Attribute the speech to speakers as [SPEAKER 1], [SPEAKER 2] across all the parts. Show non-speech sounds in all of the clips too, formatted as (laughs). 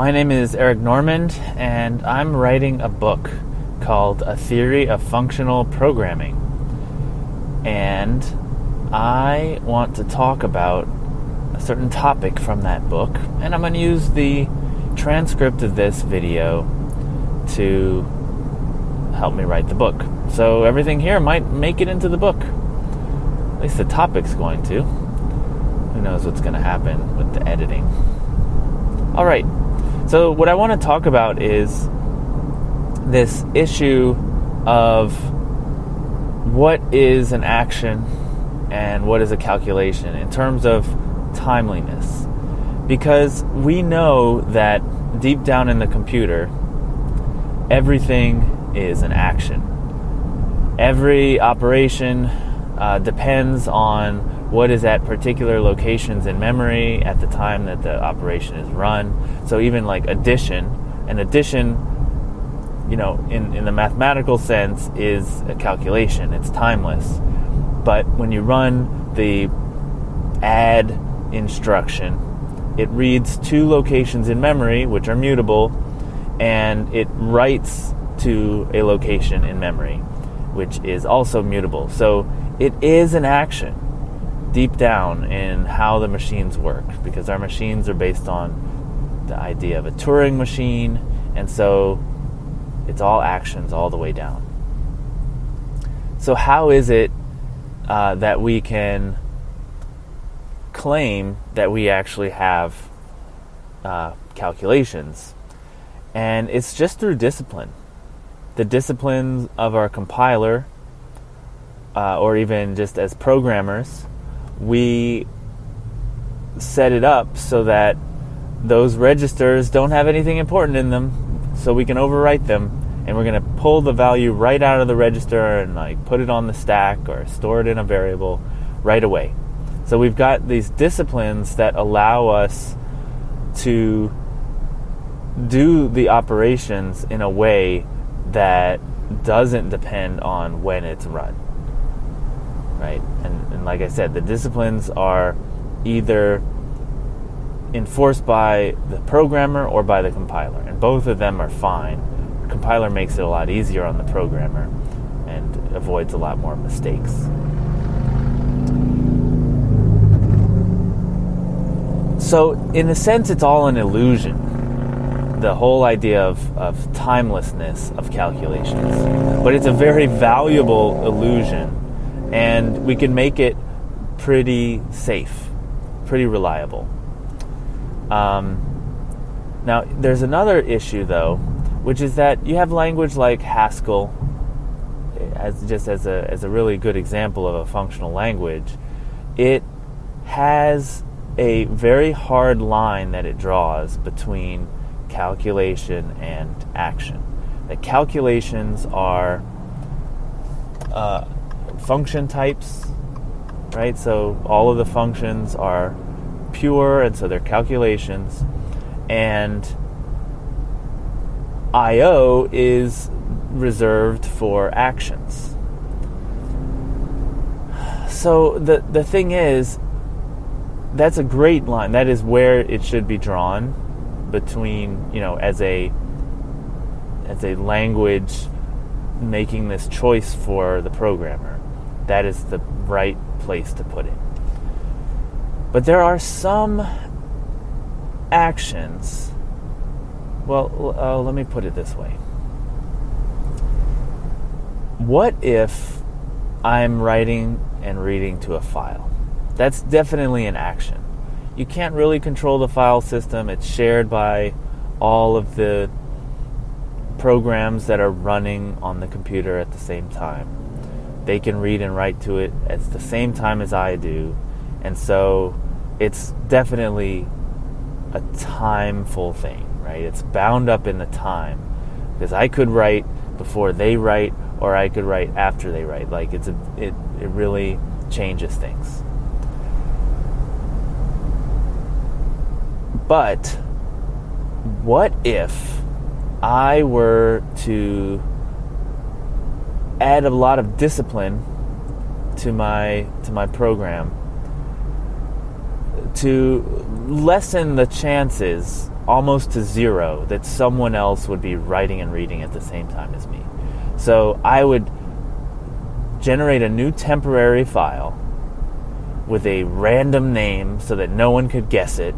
[SPEAKER 1] My name is Eric Normand, and I'm writing a book called A Theory of Functional Programming. And I want to talk about a certain topic from that book, and I'm going to use the transcript of this video to help me write the book. So everything here might make it into the book. At least the topic's going to. Who knows what's going to happen with the editing. All right. So, what I want to talk about is this issue of what is an action and what is a calculation in terms of timeliness. Because we know that deep down in the computer, everything is an action. Every operation uh, depends on what is at particular locations in memory at the time that the operation is run. So even like addition, an addition, you know, in, in the mathematical sense, is a calculation. It's timeless. But when you run the add instruction, it reads two locations in memory, which are mutable, and it writes to a location in memory, which is also mutable. So it is an action deep down in how the machines work because our machines are based on the idea of a Turing machine, and so it's all actions all the way down. So, how is it uh, that we can claim that we actually have uh, calculations? And it's just through discipline. The disciplines of our compiler, uh, or even just as programmers, we set it up so that those registers don't have anything important in them, so we can overwrite them. And we're going to pull the value right out of the register and like put it on the stack or store it in a variable right away. So we've got these disciplines that allow us to do the operations in a way that doesn't depend on when it's run right? And, and like I said, the disciplines are either enforced by the programmer or by the compiler, and both of them are fine. The compiler makes it a lot easier on the programmer and avoids a lot more mistakes. So, in a sense, it's all an illusion. The whole idea of, of timelessness of calculations. But it's a very valuable illusion and we can make it pretty safe, pretty reliable. Um, now, there's another issue though, which is that you have language like Haskell, as just as a as a really good example of a functional language. It has a very hard line that it draws between calculation and action. The calculations are uh, function types, right? So all of the functions are pure, and so they're calculations. And I/O is reserved for actions. So the the thing is, that's a great line. That is where it should be drawn between you know as a as a language making this choice for the programmer that is the right place to put it. But there are some actions. Well, uh, let me put it this way. What if I'm writing and reading to a file? That's definitely an action. You can't really control the file system, it's shared by all of the programs that are running on the computer at the same time they can read and write to it at the same time as I do. And so it's definitely a timeful thing, right? It's bound up in the time because I could write before they write or I could write after they write. Like it's a, it it really changes things. But what if I were to add a lot of discipline to my to my program to lessen the chances almost to zero that someone else would be writing and reading at the same time as me. So I would generate a new temporary file with a random name so that no one could guess it.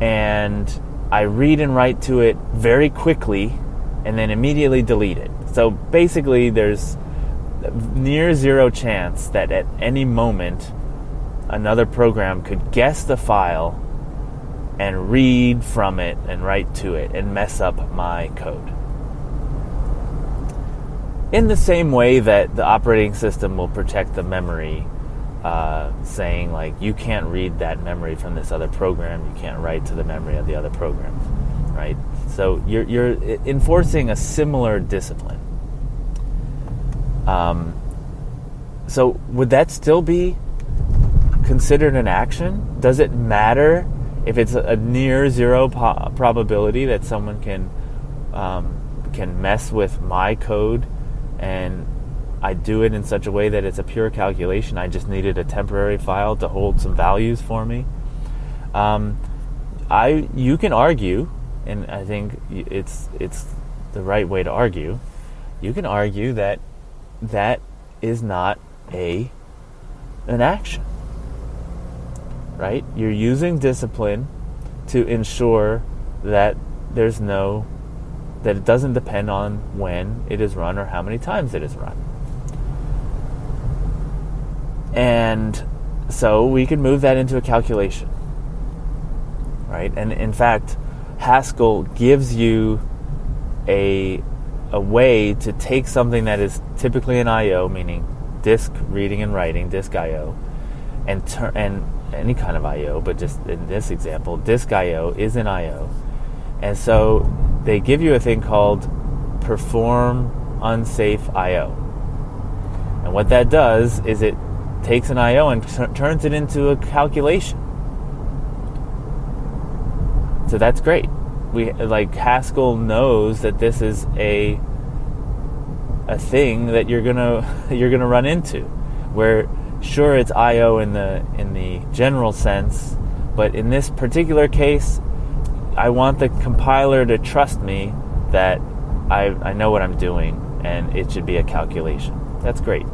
[SPEAKER 1] And I read and write to it very quickly and then immediately delete it. So basically, there's near zero chance that at any moment another program could guess the file and read from it and write to it and mess up my code. In the same way that the operating system will protect the memory, uh, saying, like, you can't read that memory from this other program, you can't write to the memory of the other program, right? So you're, you're enforcing a similar discipline. Um, so would that still be considered an action? Does it matter if it's a near zero po- probability that someone can um, can mess with my code and I do it in such a way that it's a pure calculation. I just needed a temporary file to hold some values for me. Um, I you can argue, and I think it's it's the right way to argue. You can argue that that is not a an action right? You're using discipline to ensure that there's no that it doesn't depend on when it is run or how many times it is run. And so we can move that into a calculation. Right? And in fact, Haskell gives you a a way to take something that is typically an IO, meaning disk reading and writing, disk IO, and turn and any kind of I/O, but just in this example, disk I/O is an I/O, and so they give you a thing called perform unsafe I/O, and what that does is it takes an I/O and t- turns it into a calculation. So that's great. We like Haskell knows that this is a a thing that you're gonna (laughs) you're gonna run into, where sure it's IO in the in the general sense, but in this particular case, I want the compiler to trust me that I, I know what I'm doing and it should be a calculation. That's great.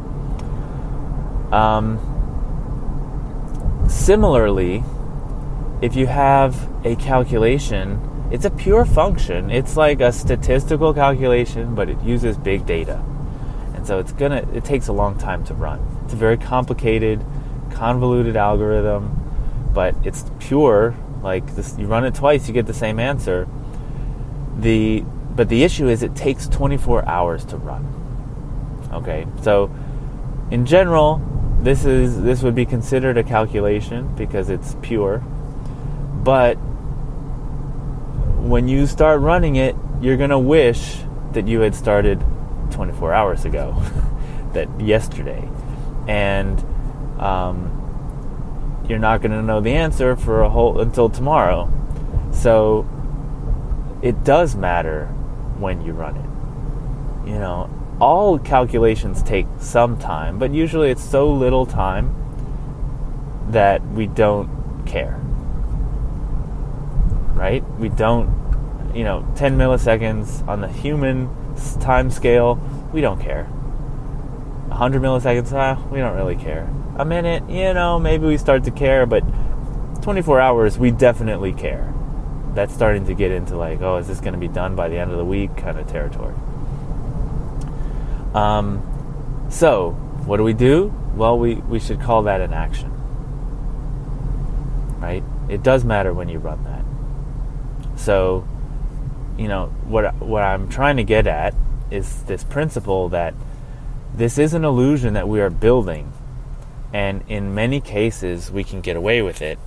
[SPEAKER 1] Um, similarly, if you have a calculation, it's a pure function. It's like a statistical calculation, but it uses big data. And so it's gonna it takes a long time to run. It's a very complicated, convoluted algorithm, but it's pure. Like this, you run it twice, you get the same answer. The but the issue is it takes 24 hours to run. Okay, so in general, this is this would be considered a calculation because it's pure. But when you start running it, you're gonna wish that you had started 24 hours ago, (laughs) that yesterday and um, you're not going to know the answer for a whole until tomorrow. So it does matter when you run it. You know, all calculations take some time, but usually it's so little time that we don't care. Right? We don't, you know, 10 milliseconds on the human time scale, we don't care. 100 milliseconds, ah, we don't really care. A minute, you know, maybe we start to care, but 24 hours, we definitely care. That's starting to get into like, oh, is this going to be done by the end of the week kind of territory. Um, so, what do we do? Well, we, we should call that an action. Right? It does matter when you run that. So, you know, what, what I'm trying to get at is this principle that this is an illusion that we are building, and in many cases, we can get away with it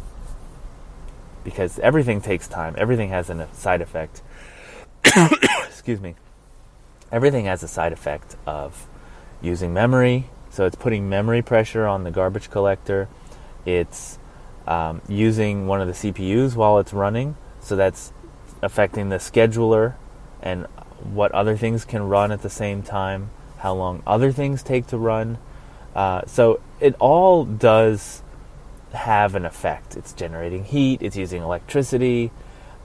[SPEAKER 1] because everything takes time, everything has a side effect. (coughs) Excuse me. Everything has a side effect of using memory, so it's putting memory pressure on the garbage collector. It's um, using one of the CPUs while it's running, so that's affecting the scheduler and what other things can run at the same time how long other things take to run. Uh, so it all does have an effect. It's generating heat, it's using electricity,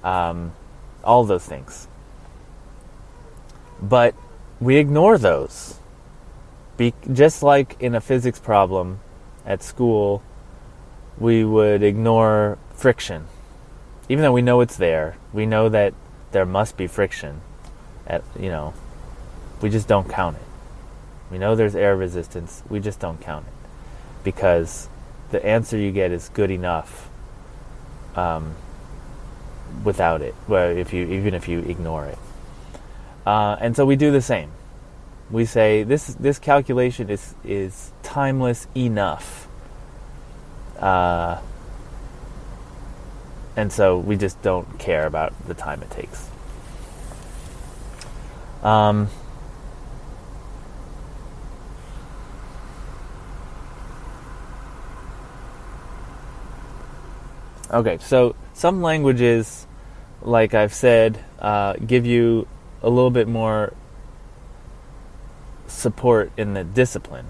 [SPEAKER 1] um, all those things. But we ignore those. Be- just like in a physics problem at school, we would ignore friction. Even though we know it's there, we know that there must be friction. At, you know, we just don't count it. We know there's air resistance, we just don't count it. Because the answer you get is good enough um, without it, well, if you, even if you ignore it. Uh, and so we do the same. We say this this calculation is is timeless enough, uh, and so we just don't care about the time it takes. Um, okay, so some languages, like I've said, uh, give you a little bit more support in the discipline.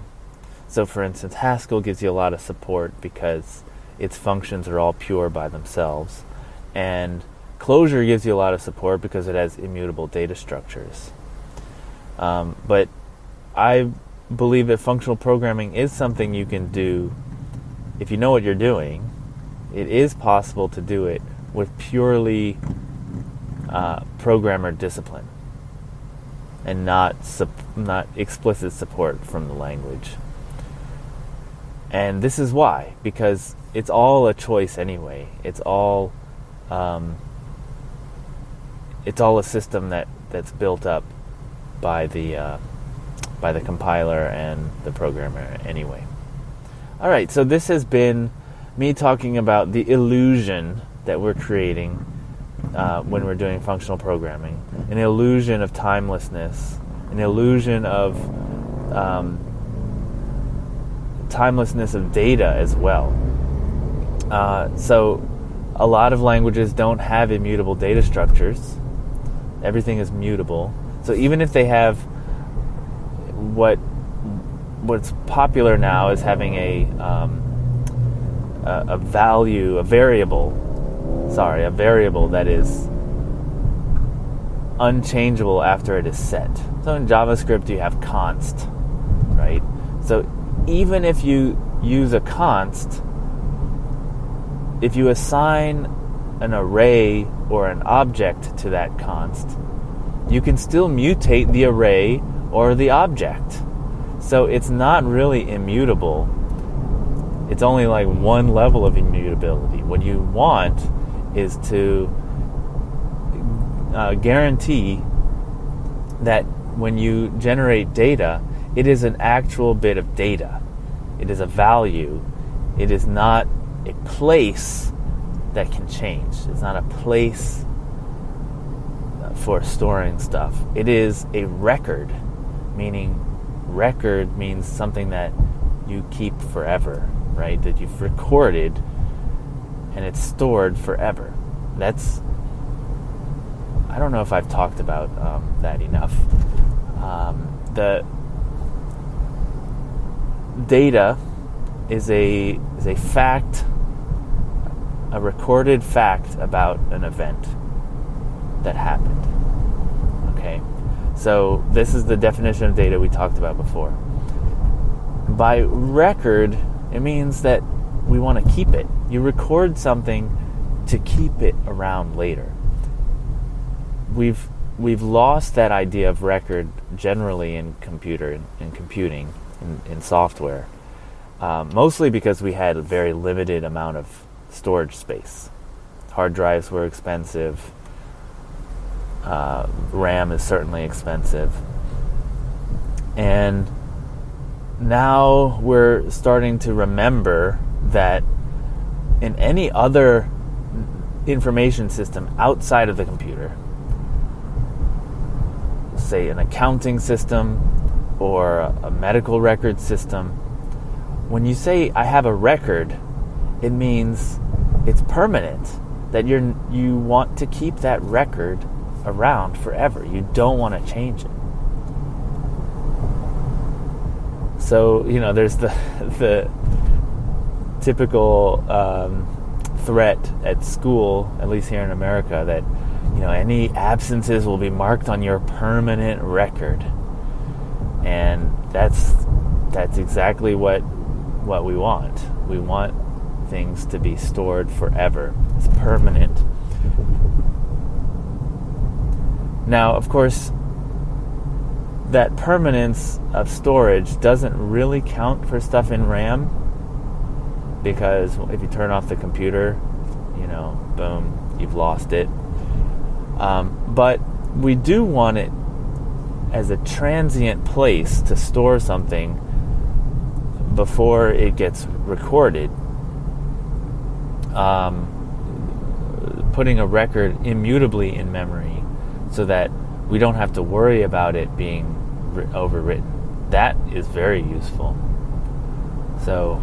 [SPEAKER 1] So, for instance, Haskell gives you a lot of support because its functions are all pure by themselves. And Clojure gives you a lot of support because it has immutable data structures. Um, but I believe that functional programming is something you can do if you know what you're doing. It is possible to do it with purely uh, programmer discipline and not sup- not explicit support from the language. And this is why, because it's all a choice anyway. It's all um, it's all a system that, that's built up by the uh, by the compiler and the programmer anyway. All right, so this has been me talking about the illusion that we're creating uh, when we're doing functional programming an illusion of timelessness, an illusion of um, timelessness of data as well. Uh, so, a lot of languages don't have immutable data structures. Everything is mutable. So, even if they have what what's popular now is having a um, a, a value, a variable sorry, a variable that is unchangeable after it is set. So in JavaScript, you have const, right? So even if you use a const, if you assign an array or an object to that const, you can still mutate the array or the object. So it's not really immutable. It's only like one level of immutability. What you want is to uh, guarantee that when you generate data, it is an actual bit of data. It is a value. It is not a place that can change. It's not a place for storing stuff. It is a record, meaning record means something that you keep forever, right? That you've recorded and it's stored forever. That's I don't know if I've talked about um, that enough. Um, the data is a is a fact, a recorded fact about an event that happened. Okay, so this is the definition of data we talked about before. By record, it means that we want to keep it. You record something to keep it around later. We've we've lost that idea of record generally in computer in, in computing in, in software, um, mostly because we had a very limited amount of storage space. Hard drives were expensive. Uh, RAM is certainly expensive, and now we're starting to remember that in any other information system outside of the computer, say an accounting system or a medical record system, when you say I have a record, it means it's permanent. That you're you want to keep that record around forever. You don't want to change it. So, you know, there's the (laughs) the typical um, threat at school, at least here in America, that you know any absences will be marked on your permanent record, and that's that's exactly what what we want. We want things to be stored forever. It's permanent. Now, of course, that permanence of storage doesn't really count for stuff in RAM because if you turn off the computer, you know, boom, you've lost it. Um, but we do want it as a transient place to store something before it gets recorded. Um, putting a record immutably in memory so that we don't have to worry about it being overwritten. That is very useful. So,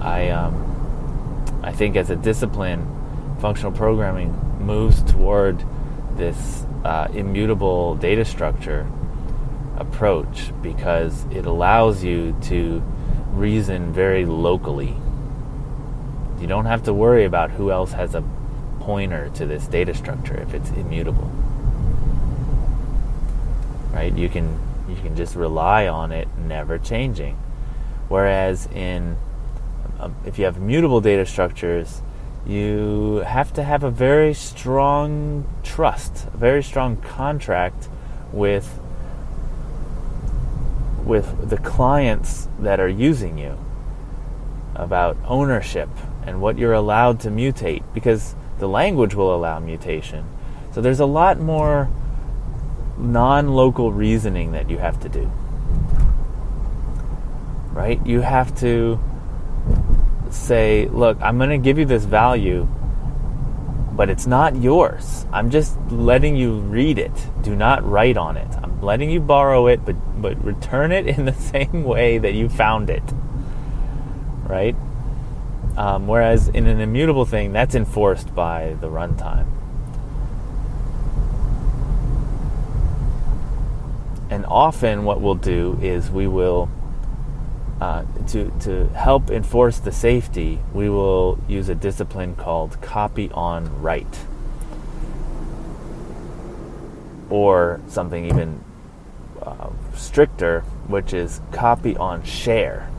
[SPEAKER 1] I um, I think as a discipline, functional programming moves toward this uh, immutable data structure approach because it allows you to reason very locally. You don't have to worry about who else has a pointer to this data structure if it's immutable. Right? You can you can just rely on it never changing. Whereas in um, if you have mutable data structures, you have to have a very strong trust, a very strong contract with with the clients that are using you about ownership and what you're allowed to mutate because the language will allow mutation. So there's a lot more non-local reasoning that you have to do. Right? You have to say, look, I'm going to give you this value, but it's not yours. I'm just letting you read it. Do not write on it. I'm letting you borrow it, but but return it (laughs) in the same way that you found it. Right? Um, whereas in an immutable thing, that's enforced by the runtime. And often, what we'll do is we will uh, to, to help enforce the safety, we will use a discipline called copy on write. Or something even uh, stricter, which is copy on share.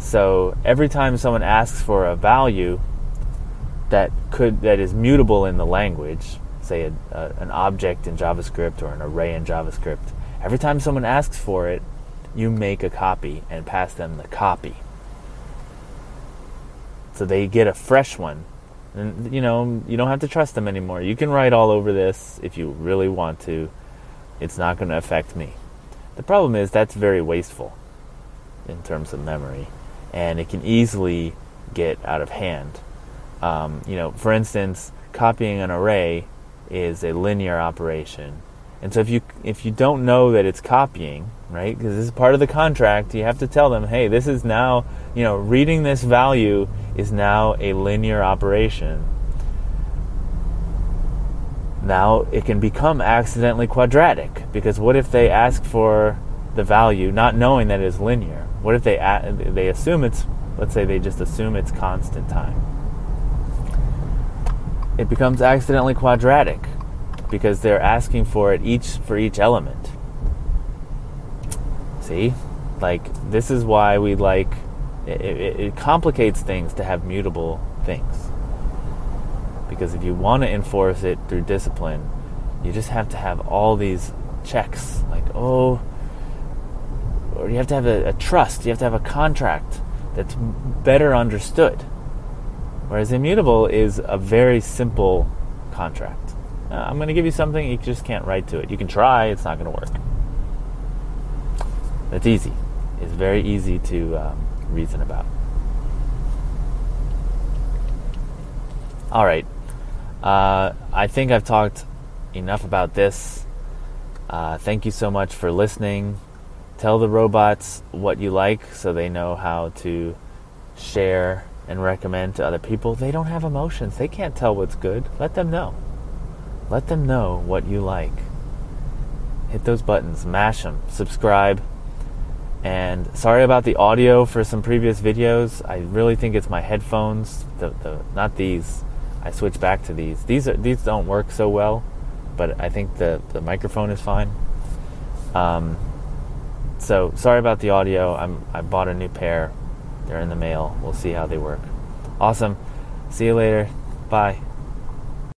[SPEAKER 1] So every time someone asks for a value that could that is mutable in the language, say a, a, an object in JavaScript or an array in JavaScript, every time someone asks for it, you make a copy and pass them the copy. So they get a fresh one. And you know, you don't have to trust them anymore. You can write all over this if you really want to. It's not going to affect me. The problem is that's very wasteful in terms of memory, and it can easily get out of hand. Um, you know, for instance, copying an array is a linear operation, and so if you if you don't know that it's copying, right? Because this is part of the contract. You have to tell them, hey, this is now, you know, reading this value is now a linear operation. Now it can become accidentally quadratic because what if they ask for the value not knowing that it is linear? What if they they assume it's let's say they just assume it's constant time? It becomes accidentally quadratic because they're asking for it each for each element. See? Like, this is why we like it, it, it complicates things to have mutable things. Because if you want to enforce it through discipline, you just have to have all these checks. Like, oh, or you have to have a, a trust, you have to have a contract that's better understood. Whereas immutable is a very simple contract. Uh, I'm going to give you something, you just can't write to it. You can try, it's not going to work. It's easy. It's very easy to um, reason about. All right. Uh, I think I've talked enough about this. Uh, thank you so much for listening. Tell the robots what you like so they know how to share and recommend to other people. They don't have emotions, they can't tell what's good. Let them know. Let them know what you like. Hit those buttons, mash them, subscribe And sorry about the audio for some previous videos. I really think it's my headphones, the, the not these. I switch back to these. These are, these don't work so well, but I think the the microphone is fine. Um, so sorry about the audio. I'm I bought a new pair. They're in the mail. We'll see how they work. Awesome. See you later. Bye.